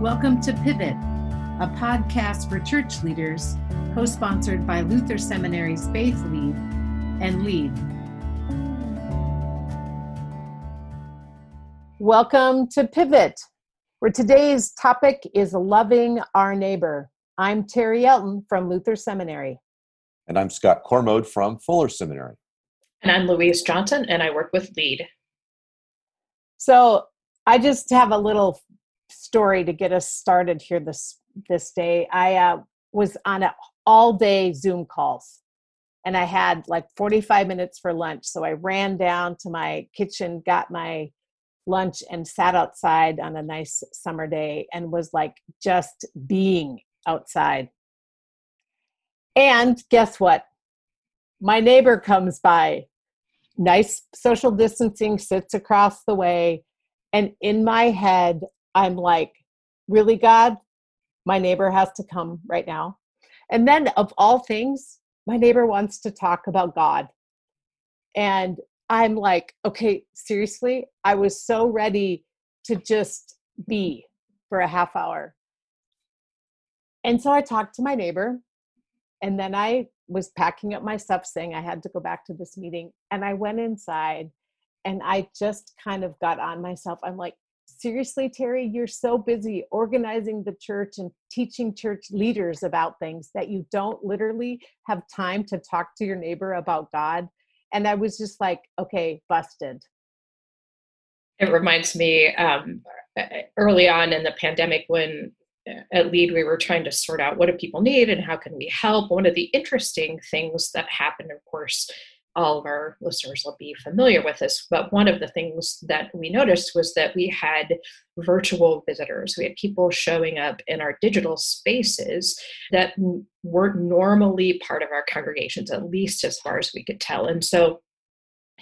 Welcome to Pivot, a podcast for church leaders, co sponsored by Luther Seminary's Faith Lead and Lead. Welcome to Pivot, where today's topic is loving our neighbor. I'm Terri Elton from Luther Seminary. And I'm Scott Cormode from Fuller Seminary. And I'm Louise Johnson, and I work with LEAD. So I just have a little story to get us started here this this day. I uh, was on an all day Zoom calls, and I had like 45 minutes for lunch. So I ran down to my kitchen, got my lunch, and sat outside on a nice summer day, and was like just being outside. And guess what? My neighbor comes by, nice social distancing, sits across the way. And in my head, I'm like, really, God? My neighbor has to come right now. And then, of all things, my neighbor wants to talk about God. And I'm like, okay, seriously? I was so ready to just be for a half hour. And so I talked to my neighbor, and then I was packing up my stuff, saying I had to go back to this meeting. And I went inside and I just kind of got on myself. I'm like, seriously, Terri, you're so busy organizing the church and teaching church leaders about things that you don't literally have time to talk to your neighbor about God. And I was just like, okay, busted. It reminds me um, early on in the pandemic when at lead we were trying to sort out what do people need and how can we help one of the interesting things that happened of course all of our listeners will be familiar with this, but one of the things that we noticed was that we had virtual visitors. We had people showing up in our digital spaces that weren't normally part of our congregations, at least as far as we could tell. And so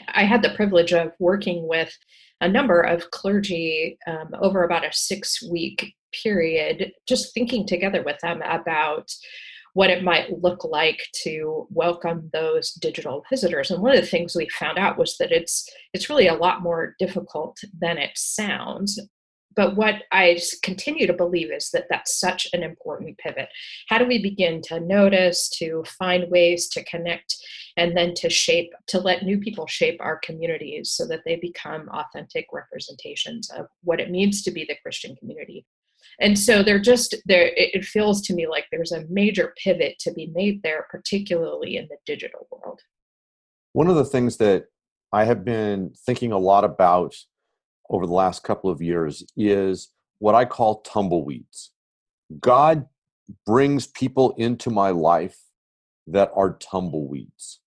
I had the privilege of working with a number of clergy um, over about a six week period, just thinking together with them about what it might look like to welcome those digital visitors. And one of the things we found out was that it's it's really a lot more difficult than it sounds. But what I continue to believe is that that's such an important pivot. How do we begin to notice, to find ways to connect, and then to shape, to let new people shape our communities so that they become authentic representations of what it means to be the Christian community? And so they're just there it feels to me like there's a major pivot to be made there particularly in the digital world. One of the things that i have been thinking a lot about over the last couple of years is what i call tumbleweeds. God brings people into my life that are tumbleweeds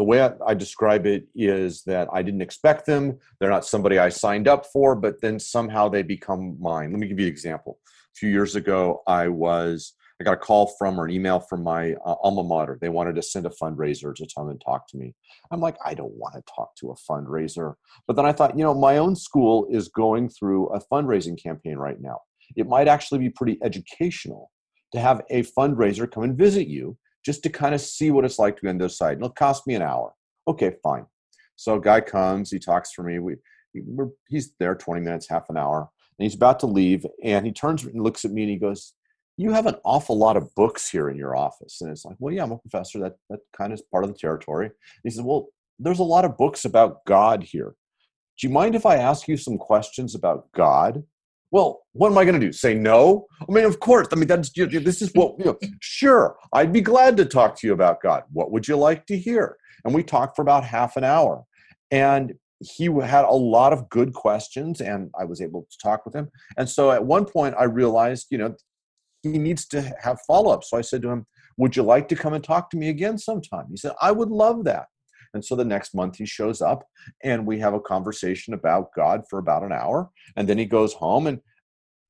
the way I, describe it is that I didn't expect them. They're not somebody I signed up for, but then somehow they become mine. Let me give you an example. A few years ago, I was I got a call from or an email from my uh, alma mater. They wanted to send a fundraiser to come and talk to me. I'm like, I don't want to talk to a fundraiser. But then I thought, you know, my own school is going through a fundraising campaign right now. It might actually be pretty educational to have a fundraiser come and visit you just to kind of see what it's like to be on this side. It'll cost me an hour. Okay, fine. So a guy comes, he talks for me. We, he's there 20 minutes, half an hour, and he's about to leave. And he turns and looks at me and he goes, "You have an awful lot of books here in your office." And it's like, "Well, yeah, I'm a professor. That that kind of is part of the territory." And he says, "Well, there's a lot of books about God here. Do you mind if I ask you some questions about God?" Well, what am I going to do? Say no? I mean, of course. I mean, that's you know, this is what you know. Sure, I'd be glad to talk to you about God. What would you like to hear? And we talked for about half an hour, and he had a lot of good questions, and I was able to talk with him. And so at one point, I realized, you know, he needs to have follow up. So I said to him, "Would you like to come and talk to me again sometime?" He said, "I would love that." And so the next month he shows up and we have a conversation about God for about an hour. And then he goes home and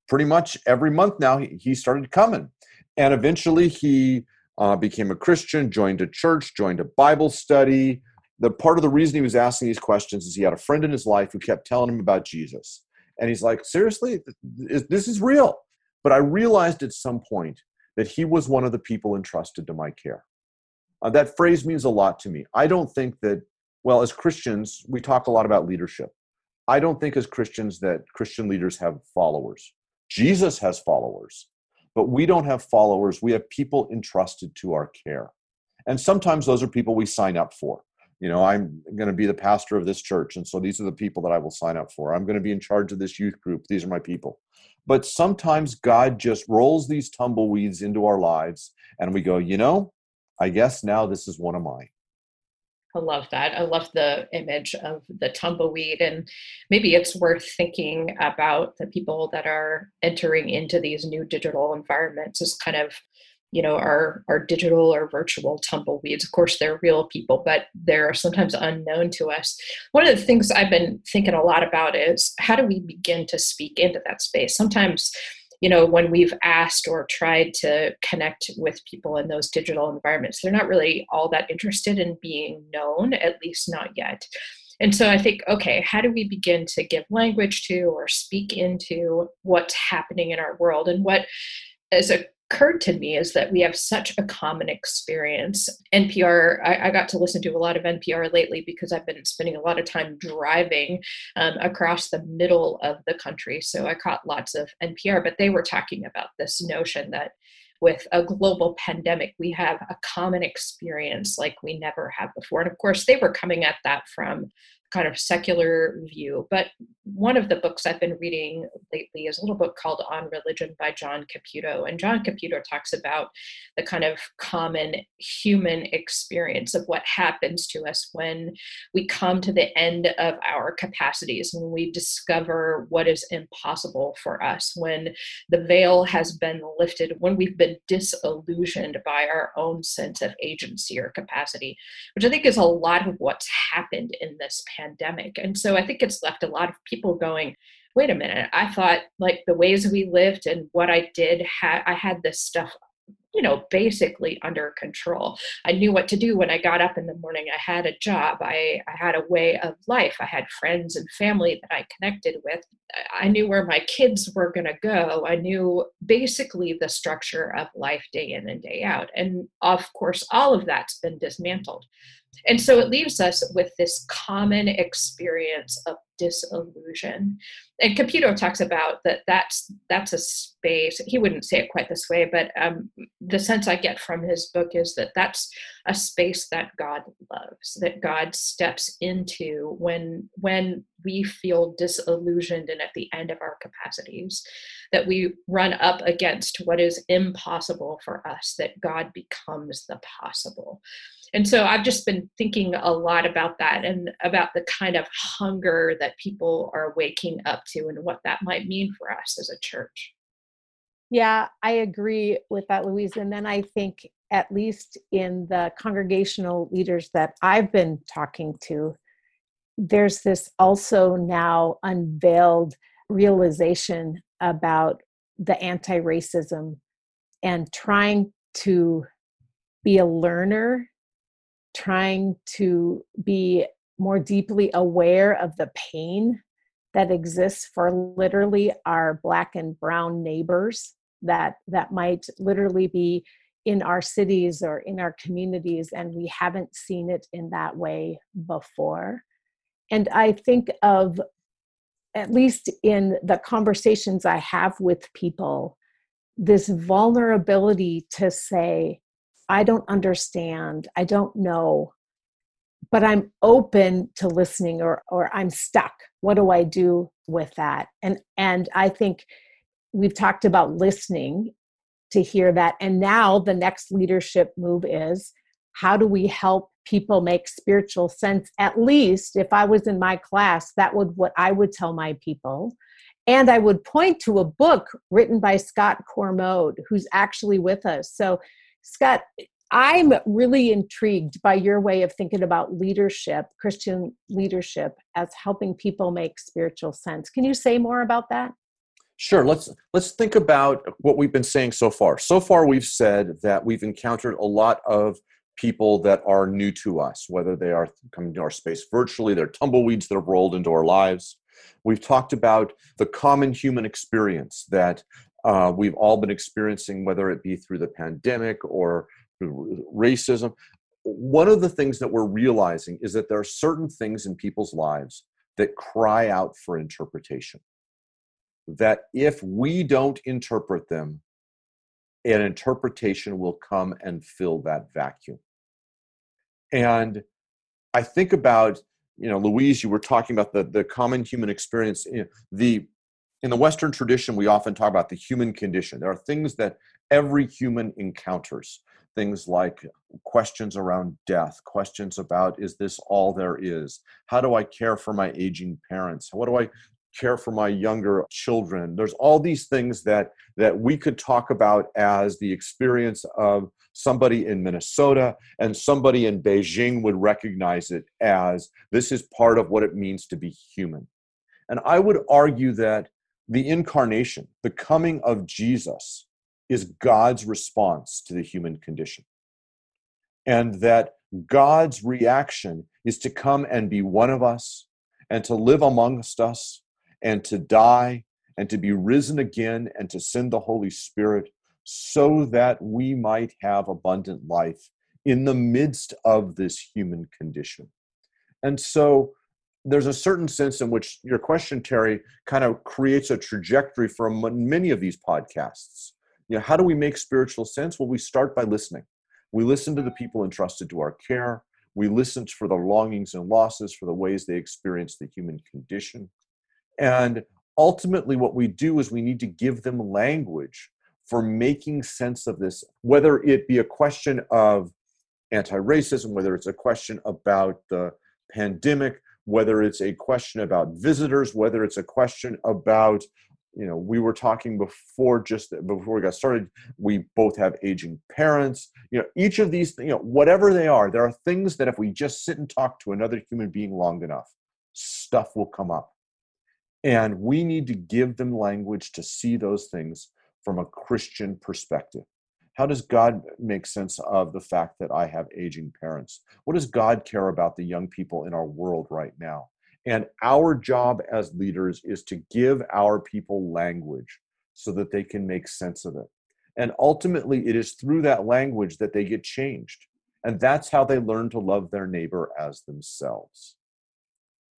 pretty much every month now he, he started coming. And eventually he uh, became a Christian, joined a church, joined a Bible study. The part of the reason he was asking these questions is he had a friend in his life who kept telling him about Jesus. And he's like, seriously, this is real. But I realized at some point that he was one of the people entrusted to my care. Uh, that phrase means a lot to me. I don't think that, well, as Christians, we talk a lot about leadership. I don't think as Christians that Christian leaders have followers. Jesus has followers, but we don't have followers. We have people entrusted to our care. And sometimes those are people we sign up for. You know, I'm going to be the pastor of this church. And so these are the people that I will sign up for. I'm going to be in charge of this youth group. These are my people. But sometimes God just rolls these tumbleweeds into our lives and we go, you know, I guess now this is one of mine. I love that. I love the image of the tumbleweed. And maybe it's worth thinking about the people that are entering into these new digital environments as kind of, you know, our, our digital or virtual tumbleweeds. Of course, they're real people, but they're sometimes unknown to us. One of the things I've been thinking a lot about is how do we begin to speak into that space? Sometimes you know when we've asked or tried to connect with people in those digital environments they're not really all that interested in being known at least not yet. And so i think okay how do we begin to give language to or speak into what's happening in our world? And what as a occurred to me is that we have such a common experience. NPR, I, I, got to listen to a lot of NPR lately because I've been spending a lot of time driving um, across the middle of the country. So I caught lots of NPR, but they were talking about this notion that with a global pandemic, we have a common experience like we never have before. And of course, they were coming at that from kind of secular view. But one of the books I've been reading lately is a little book called On Religion by John Caputo. And John Caputo talks about the kind of common human experience of what happens to us when we come to the end of our capacities, when we discover what is impossible for us, when the veil has been lifted, when we've been disillusioned by our own sense of agency or capacity, which I think is a lot of what's happened in this pandemic pandemic. And so I think it's left a lot of people going, wait a minute, I thought like the ways we lived and what I did, had I had this stuff you know basically under control. I knew what to do when i got up in the morning. I had a job. I, I had a way of life. I had friends and family that i connected with. I knew where my kids were going to go. I knew basically the structure of life day in and day out. And of course all of that's been dismantled and so it leaves us with this common experience of disillusion. And Caputo talks about that that's that's a space. He wouldn't say it quite this way, but um, the sense I get from his book is that that's a space that God loves, that God steps into when when we feel disillusioned and at the end of our capacities, that we run up against what is impossible for us, that God becomes the possible and so I've just been thinking a lot about that and about the kind of hunger that people are waking up to and what that might mean for us as a church. Yeah, I agree with that, Louise. And then I think, at least in the congregational leaders that I've been talking to, there's this also now unveiled realization about the anti racism and trying to be a learner trying to be more deeply aware of the pain that exists for literally our black and brown neighbors that that might literally be in our cities or in our communities and we haven't seen it in that way before. And i think of at least in the conversations i have with people this vulnerability to say I don't understand, I don't know, but I'm open to listening or or I'm stuck. What do I do with that? And and I think we've talked about listening to hear that. And now the next leadership move is how do we help people make spiritual sense? At least if i was in my class that would what i would tell my people. And i would point to a book written by scott cormode who's actually with us. So Scott, I'm really intrigued by your way of thinking about leadership, Christian leadership, as helping people make spiritual sense. Can you say more about that? Sure. Let's let's think about what we've been saying so far. So far, we've said that we've encountered a lot of people that are new to us, whether they are coming to our space virtually, they're tumbleweeds that have rolled into our lives. We've talked about the common human experience that uh, we've all been experiencing, whether it be through the pandemic or racism. One of the things that we're realizing is that there are certain things in people's lives that cry out for interpretation. that if we don't interpret them, an interpretation will come and fill that vacuum. And I think about, you know, Louise, you were talking about the, the common human experience. The in the Western tradition, we often talk about the human condition. There are things that every human encounters things like questions around death, questions about is this all there is? How do I care for my aging parents? What do I care for my younger children? There's all these things that that we could talk about as the experience of somebody in Minnesota and somebody in Beijing would recognize it as this is part of what it means to be human. And I would argue that the incarnation, the coming of Jesus, is God's response to the human condition. And that God's reaction is to come and be one of us and to live amongst us and to die and to be risen again and to send the Holy Spirit so that we might have abundant life in the midst of this human condition. And so there's a certain sense in which your question, Terri, kind of creates a trajectory for many of these podcasts you know, how do we make spiritual sense? Well, we start by listening. We listen to the people entrusted to our care. We listen for the longings and losses, for the ways they experience the human condition. And ultimately, what we do is we need to give them language for making sense of this, whether it be a question of anti racism, whether it's a question about the pandemic, whether it's a question about visitors, whether it's a question about you know we were talking before just before we got started we both have aging parents you know each of these you know whatever they are there are things that if we just sit and talk to another human being long enough stuff will come up. And we need to give them language to see those things from a christian perspective how does god make sense of the fact that i have aging parents what does god care about the young people in our world right now and our job as leaders is to give our people language so that they can make sense of it. And ultimately, it is through that language that they get changed. And that's how they learn to love their neighbor as themselves.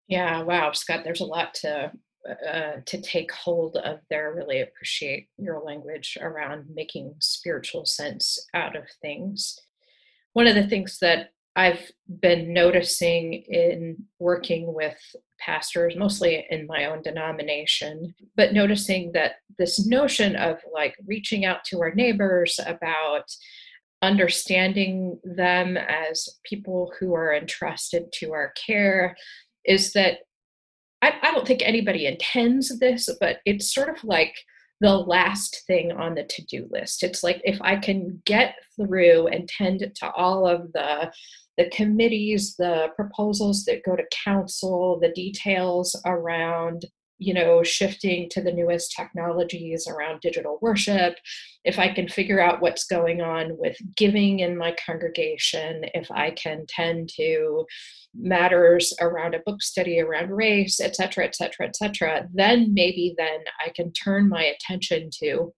Yeah, wow, Scott, there's a lot to uh, to take hold of there. Really appreciate your language around making spiritual sense out of things. One of the things that I've been noticing in working with pastors, mostly in my own denomination, but noticing that this notion of like reaching out to our neighbors about understanding them as people who are entrusted to our care is that I, I don't think anybody intends this, but it's sort of like the last thing on the to-do list. It's like if I can get through and tend to all of the the committees, the proposals that go to council, the details around you know shifting to the newest technologies around digital worship if i can figure out what's going on with giving in my congregation if i can tend to matters around a book study around race et cetera et cetera et cetera then maybe then i can turn my attention to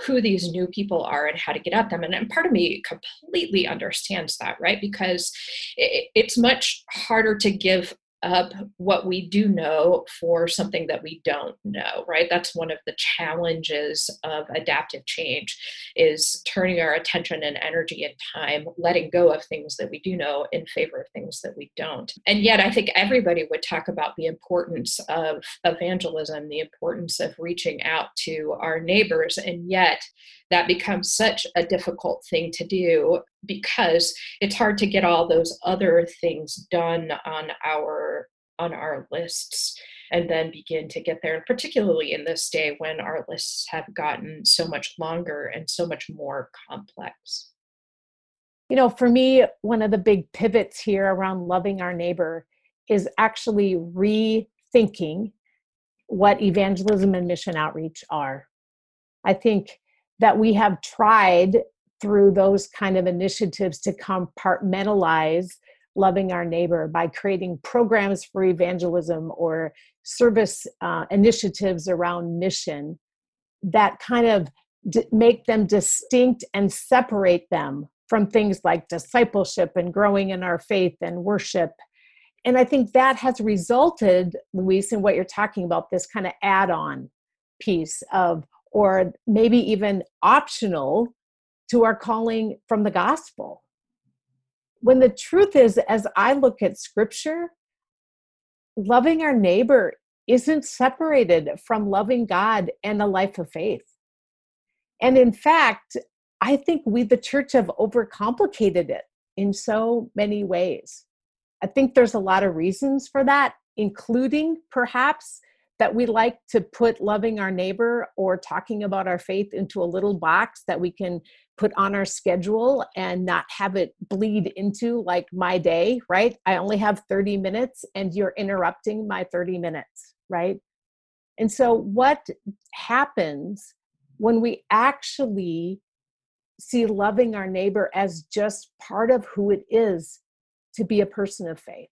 who these new people are and how to get at them. And, and part of me completely understands that, right? Because it, it's much harder to give up what we do know for something that we don't know right? That's one of the challenges of adaptive change is turning our attention and energy and time letting go of things that we do know in favor of things that we don't. And yet i think everybody would talk about the importance of evangelism the importance of reaching out to our neighbors and yet that becomes such a difficult thing to do because it's hard to get all those other things done on our on our lists and then begin to get there and particularly in this day when our lists have gotten so much longer and so much more complex. You know for me one of the big pivots here around loving our neighbor is actually rethinking what evangelism and mission outreach are. I think that we have tried through those kind of initiatives to compartmentalize loving our neighbor by creating programs for evangelism or service uh, initiatives around mission that kind of d- make them distinct and separate them from things like discipleship and growing in our faith and worship. And I think that has resulted, Louise, in what you're talking about this kind of add on piece of, or maybe even optional to our calling from the gospel. When the truth is, as I look at scripture, loving our neighbor isn't separated from loving God and a life of faith. And in fact, I think we, the church, have overcomplicated it in so many ways. I think there's a lot of reasons for that, including perhaps that we like to put loving our neighbor or talking about our faith into a little box that we can put on our schedule and not have it bleed into like my day, right? I only have 30 minutes and you're interrupting my 30 minutes, right? And so, what happens when we actually see loving our neighbor as just part of who it is to be a person of faith.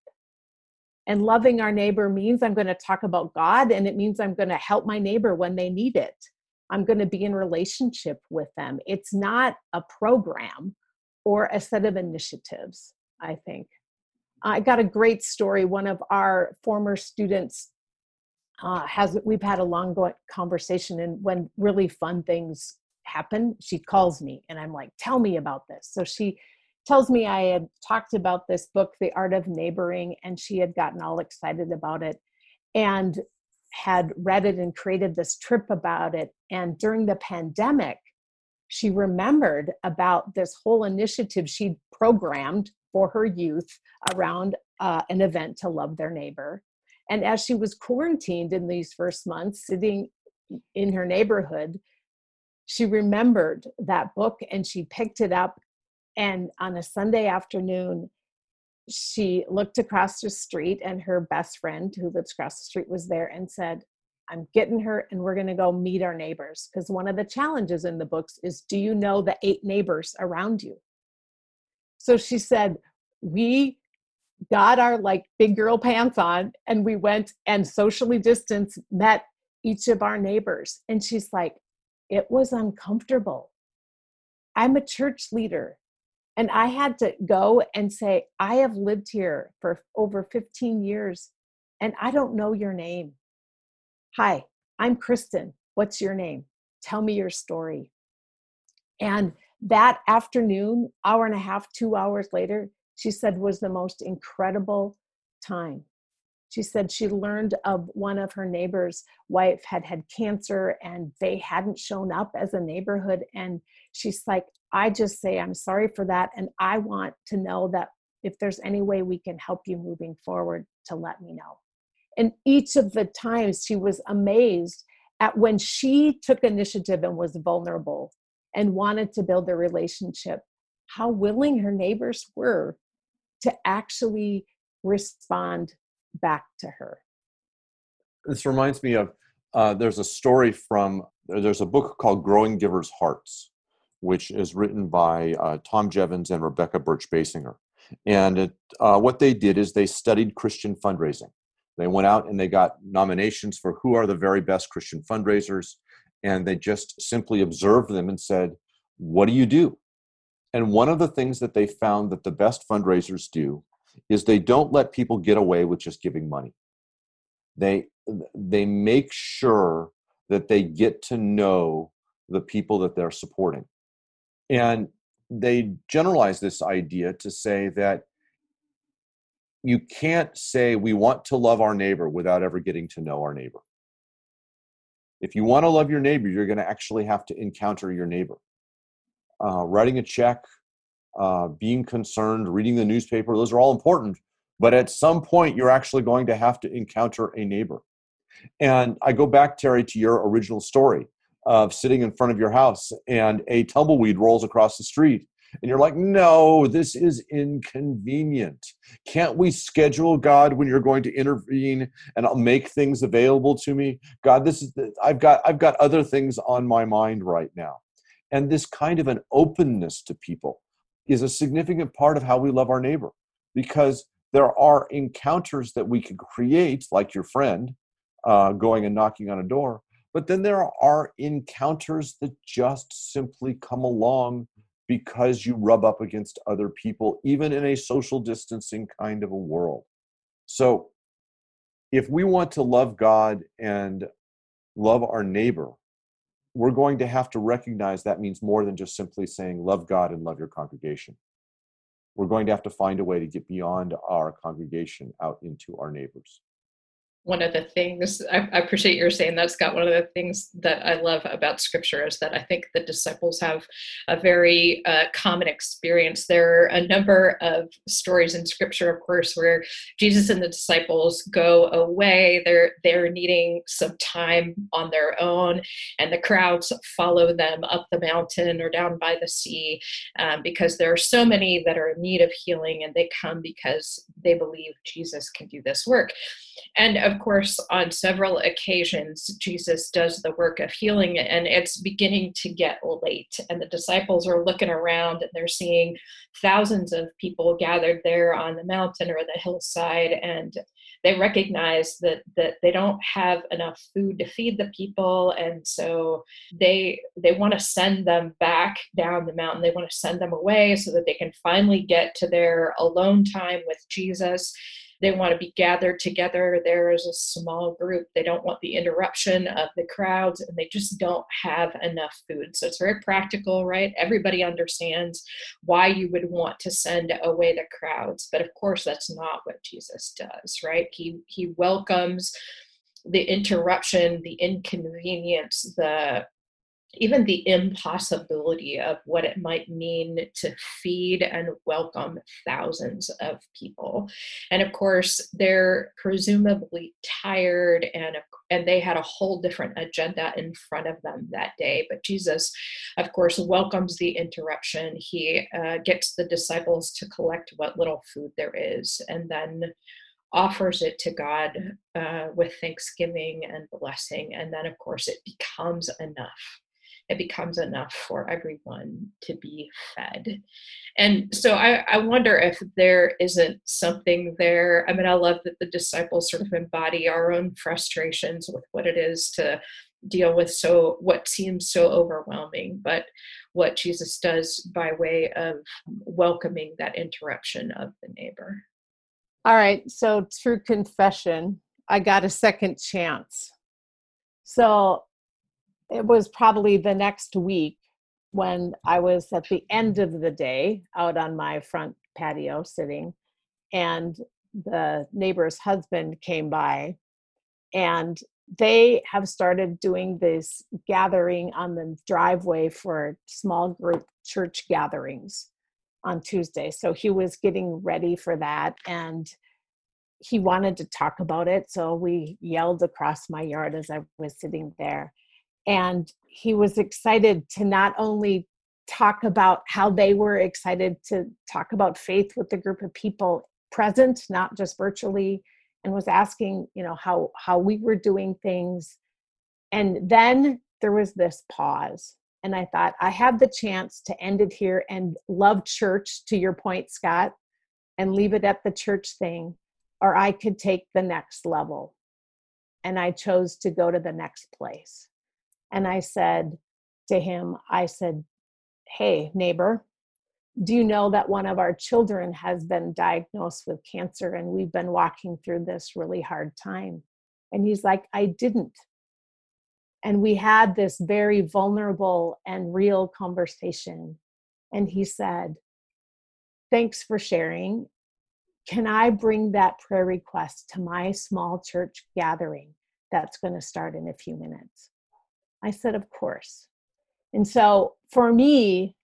And loving our neighbor means I'm going to talk about God and it means I'm going to help my neighbor when they need it. I'm going to be in relationship with them. It's not a program or a set of initiatives, I think. I got a great story. One of our former students uh, has, we've had a long conversation, and when really fun things happen, she calls me and I'm like, tell me about this. So she tells me I had talked about this book, The Art of Neighboring, and she had gotten all excited about it and had read it and created this trip about it. And during the pandemic, she remembered about this whole initiative she'd programmed for her youth around uh, an event to love their neighbor. And as she was quarantined in these first months, sitting in her neighborhood, she remembered that book and she picked it up. And on a Sunday afternoon, she looked across the street and her best friend who lives across the street was there and said, I'm getting her and we're going to go meet our neighbors. Because one of the challenges in the books is do you know the eight neighbors around you? So she said, We got our like big girl pants on and we went and socially distanced, met each of our neighbors. And she's like, it was uncomfortable. I'm a church leader. And I had to go and say, I have lived here for over 15 years and I don't know your name. Hi, I'm Kristen. What's your name? Tell me your story. And that afternoon, hour and a half, two hours later, she said was the most incredible time she said she learned of one of her neighbors' wife had had cancer and they hadn't shown up as a neighborhood. And she's like, I just say I'm sorry for that. And I want to know that if there's any way we can help you moving forward, to let me know. And each of the times she was amazed at when she took initiative and was vulnerable and wanted to build a relationship, how willing her neighbors were to actually respond back to her. This reminds me of uh, there's a story from there's a book called Growing Givers' Hearts, which is written by uh, Tom Jeavons and Rebekah Burch Basinger. And it, uh, what they did is they studied Christian fundraising. They went out and they got nominations for who are the very best Christian fundraisers, and they just simply observed them and said, "What do you do?" And one of the things that they found that the best fundraisers do is they don't let people get away with just giving money. They they make sure that they get to know the people that they're supporting. And they generalize this idea to say that you can't say we want to love our neighbor without ever getting to know our neighbor. If you want to love your neighbor, you're going to actually have to encounter your neighbor. Uh, writing a check, uh, being concerned, reading the newspaper, those are all important. But at some point, you're actually going to have to encounter a neighbor. And I go back, Terri, to your original story of sitting in front of your house and a tumbleweed rolls across the street. And you're like, no, this is inconvenient. Can't we schedule God when you're going to intervene and I'll make things available to me? God, this is I've got I've got other things on my mind right now. And this kind of an openness to people is a significant part of how we love our neighbor because there are encounters that we can create, like your friend uh, going and knocking on a door, but then there are encounters that just simply come along because you rub up against other people, even in a social distancing kind of a world. So, if we want to love God and love our neighbor, we're going to have to recognize that means more than just simply saying, love God and love your congregation. We're going to have to find a way to get beyond our congregation out into our neighbors one of the things I, I, appreciate you're saying that scott. One of the things that i love about scripture is that i think the disciples have a very uh, common experience. There are a number of stories in scripture of course where jesus and the disciples go away. They're they're needing some time on their own and the crowds follow them up the mountain or down by the sea um, because there are so many that are in need of healing and they come because they believe jesus can do this work and of course, on several occasions, Jesus does the work of healing, and it's beginning to get late. And the disciples are looking around and they're seeing thousands of people gathered there on the mountain or the hillside. And they recognize that, that they don't have enough food to feed the people. And so they, they want to send them back down the mountain. They want to send them away so that they can finally get to their alone time with Jesus they want to be gathered together there as a small group. They don't want the interruption of the crowds, and they just don't have enough food. So it's very practical, right? Everybody understands why you would want to send away the crowds, but of course, that's not what Jesus does, right? He he welcomes the interruption, the inconvenience, the even the impossibility of what it might mean to feed and welcome thousands of people. And of course, they're presumably tired and and they had a whole different agenda in front of them that day. But Jesus, of course, welcomes the interruption. He uh, gets the disciples to collect what little food there is and then offers it to God uh, with thanksgiving and blessing. And then, of course, it becomes enough it becomes enough for everyone to be fed. And so I, I wonder if there isn't something there. I mean, I love that the disciples sort of embody our own frustrations with what it is to deal with so what seems so overwhelming but what jesus does by way of welcoming that interruption of the neighbor all right so through confession i got a second chance so it was probably the next week when I was at the end of the day out on my front patio sitting, and the neighbor's husband came by, and they have started doing this gathering on the driveway for small group church gatherings on Tuesday. So he was getting ready for that, and he wanted to talk about it. So we yelled across my yard as I was sitting there and he was excited to not only talk about how they were excited to talk about faith with the group of people present not just virtually and was asking you know how how we were doing things. And then there was this pause and i thought i have the chance to end it here and love church to your point scott and leave it at the church thing or i could take the next level. And i chose to go to the next place and I said to him, I said, Hey, neighbor, do you know that one of our children has been diagnosed with cancer and we've been walking through this really hard time? And he's like, I didn't. And we had this very vulnerable and real conversation. And he said, Thanks for sharing. Can I bring that prayer request to my small church gathering that's going to start in a few minutes? I said, Of course. And so for me,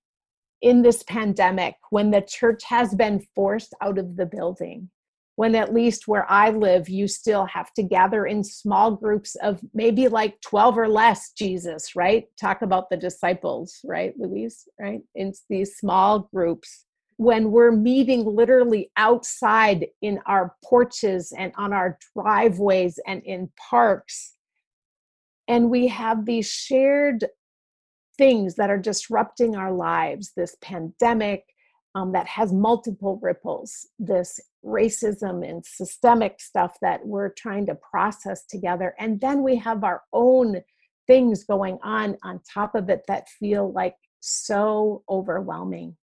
in this pandemic, when the church has been forced out of the building, when at least where I live, you still have to gather in small groups of maybe like 12 or less, Jesus, right? Talk about the disciples, right, Louise, right? In these small groups. When we're meeting literally outside in our porches and on our driveways and in parks, and we have these shared things that are disrupting our lives this pandemic um, that has multiple ripples this racism and systemic stuff that we're trying to process together. And then we have our own things going on on top of it that feel like so overwhelming.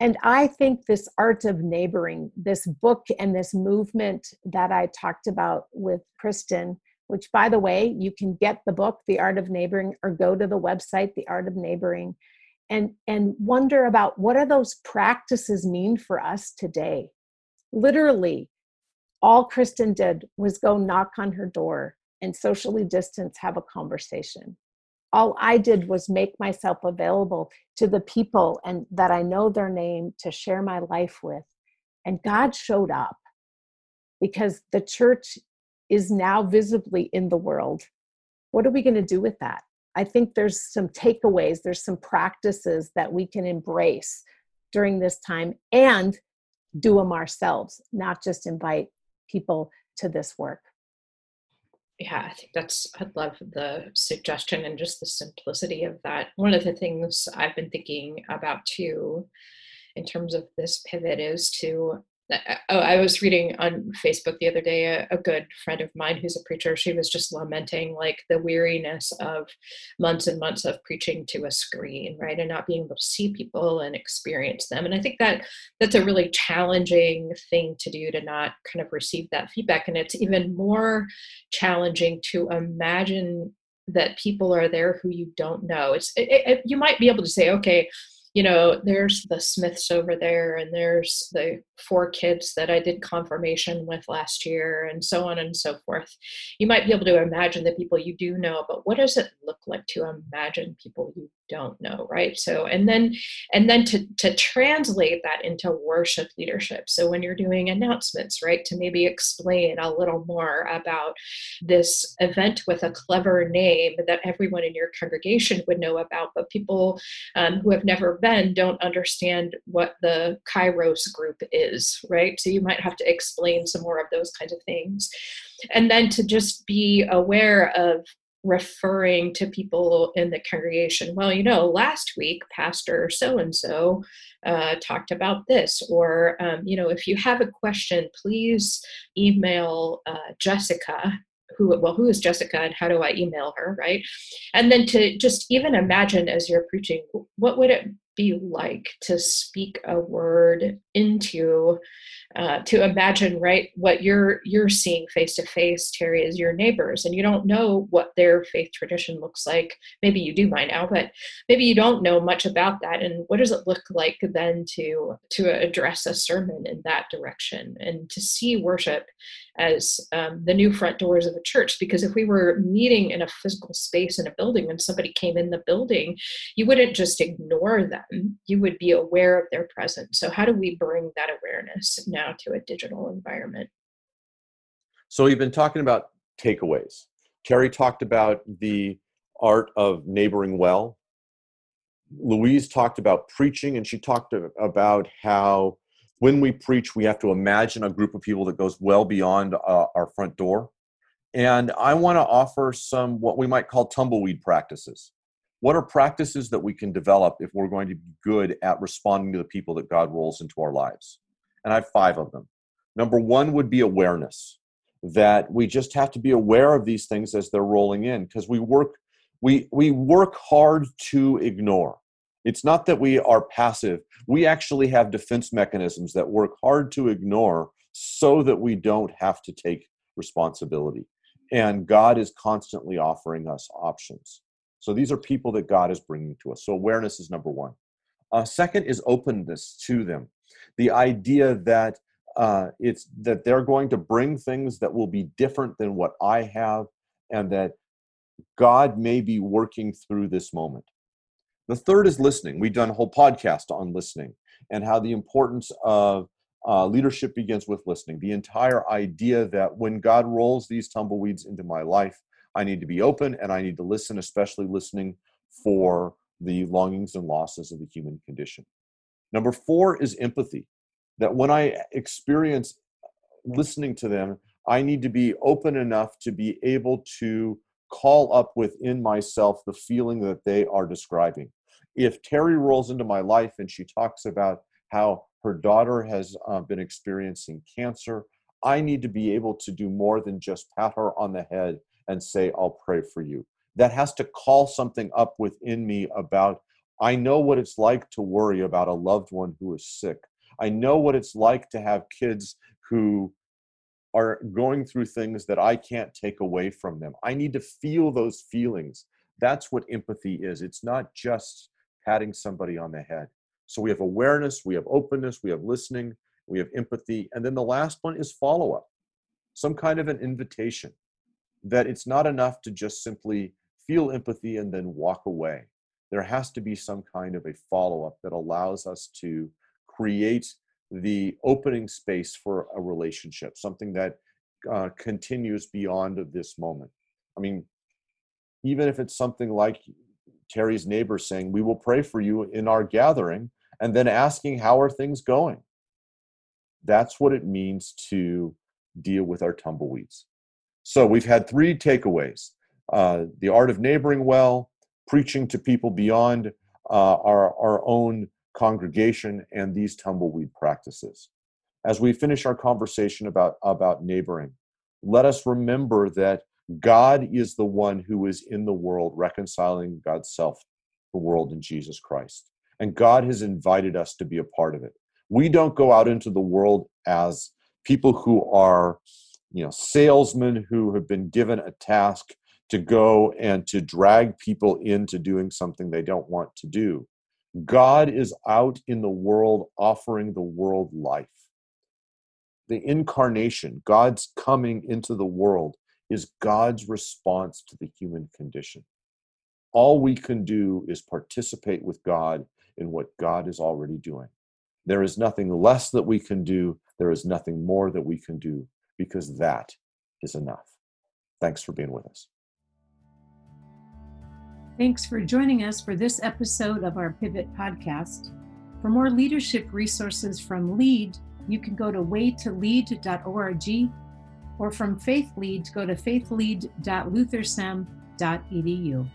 And I think this art of neighboring, this book and this movement that I talked about with Kristen, which by the way, you can get the book, The Art of Neighboring, or go to the website, The Art of Neighboring, and, and wonder about what are those practices mean for us today. Literally, all Kristen did was go knock on her door and socially distance, have a conversation. All I did was make myself available to the people and that I know their name to share my life with. And God showed up because the church is now visibly in the world. What are we going to do with that? I think there's some takeaways, there's some practices that we can embrace during this time and do them ourselves, not just invite people to this work. Yeah, I think that's, I love the suggestion and just the simplicity of that. One of the things I've been thinking about too, in terms of this pivot, is to oh, I was reading on Facebook the other day a, a, good friend of mine who's a preacher. She was just lamenting like the weariness of months and months of preaching to a screen, right, and not being able to see people and experience them. And I think that that's a really challenging thing to do to not kind of receive that feedback. And it's even more challenging to imagine that people are there who you don't know. It's it, it, you might be able to say, okay you know, there's the Smiths over there, and there's the four kids that I did confirmation with last year, and so on and so forth. You might be able to imagine the people you do know, but what does it look like to imagine people you don't know, right? So, and then, and then to to translate that into worship leadership. So when you're doing announcements, right, to maybe explain a little more about this event with a clever name that everyone in your congregation would know about, but people um, who have never been don't understand what the kairos group is right so you might have to explain some more of those kinds of things and then to just be aware of referring to people in the congregation well you know last week pastor so and so talked about this or um, you know if you have a question please email uh, jessica who well who is jessica and how do i email her right? And then to just even imagine as you're preaching what would it be like to speak a word into uh, to imagine right what you're you're seeing face to face terri is your neighbors and you don't know what their faith tradition looks like. Maybe you do by now but maybe you don't know much about that and what does it look like then to to address a sermon in that direction and to see worship as um, the new front doors of a church because if we were meeting in a physical space in a building and somebody came in the building you wouldn't just ignore them you would be aware of their presence. So how do we bring that awareness now to a digital environment? So we've been talking about takeaways. Terri talked about the art of neighboring well. Louise talked about preaching and she talked about how when we preach, we have to imagine a group of people that goes well beyond uh, our front door. And I want to offer some what we might call tumbleweed practices. What are practices that we can develop if we're going to be good at responding to the people that God rolls into our lives? And I have five of them. Number one would be awareness, that we just have to be aware of these things as they're rolling in because we work we we work hard to ignore it's not that we are passive. We actually have defense mechanisms that work hard to ignore so that we don't have to take responsibility. And God is constantly offering us options. So these are people that God is bringing to us. So awareness is number one. Uh, second is openness to them. The idea that uh, it's that they're going to bring things that will be different than what I have, and that God may be working through this moment. The third is listening. We've done a whole podcast on listening and how the importance of uh, leadership begins with listening. The entire idea that when God rolls these tumbleweeds into my life, I need to be open and I need to listen, especially listening for the longings and losses of the human condition. Number four is empathy. That when I experience listening to them, I need to be open enough to be able to call up within myself the feeling that they are describing. If Terri rolls into my life and she talks about how her daughter has uh, been experiencing cancer, I need to be able to do more than just pat her on the head and say, I'll pray for you. That has to call something up within me about, I know what it's like to worry about a loved one who is sick. I know what it's like to have kids who are going through things that I can't take away from them. I need to feel those feelings. That's what empathy is. It's not just patting somebody on the head. So we have awareness, we have openness, we have listening, we have empathy. And then the last one is follow up, some kind of an invitation that it's not enough to just simply feel empathy and then walk away. There has to be some kind of a follow up that allows us to create the opening space for a relationship, something that uh, continues beyond this moment. I mean, even if it's something like Terri's neighbor saying, We will pray for you in our gathering, and then asking, How are things going? That's what it means to deal with our tumbleweeds. So we've had three takeaways uh, the art of neighboring well, preaching to people beyond uh, our, our own congregation, and these tumbleweed practices. As we finish our conversation about, about neighboring, let us remember that God is the one who is in the world reconciling God's self, the world in Jesus Christ. And God has invited us to be a part of it. We don't go out into the world as people who are, you know, salesmen who have been given a task to go and to drag people into doing something they don't want to do. God is out in the world offering the world life. The incarnation, God's coming into the world, is God's response to the human condition. All we can do is participate with God in what God is already doing. There is nothing less that we can do, there is nothing more that we can do, because that is enough. Thanks for being with us. Thanks for joining us for this episode of our Pivot podcast. For more leadership resources from LEAD, you can go to waytolead.org or from Faith Lead, go to faithlead.luthersem.edu.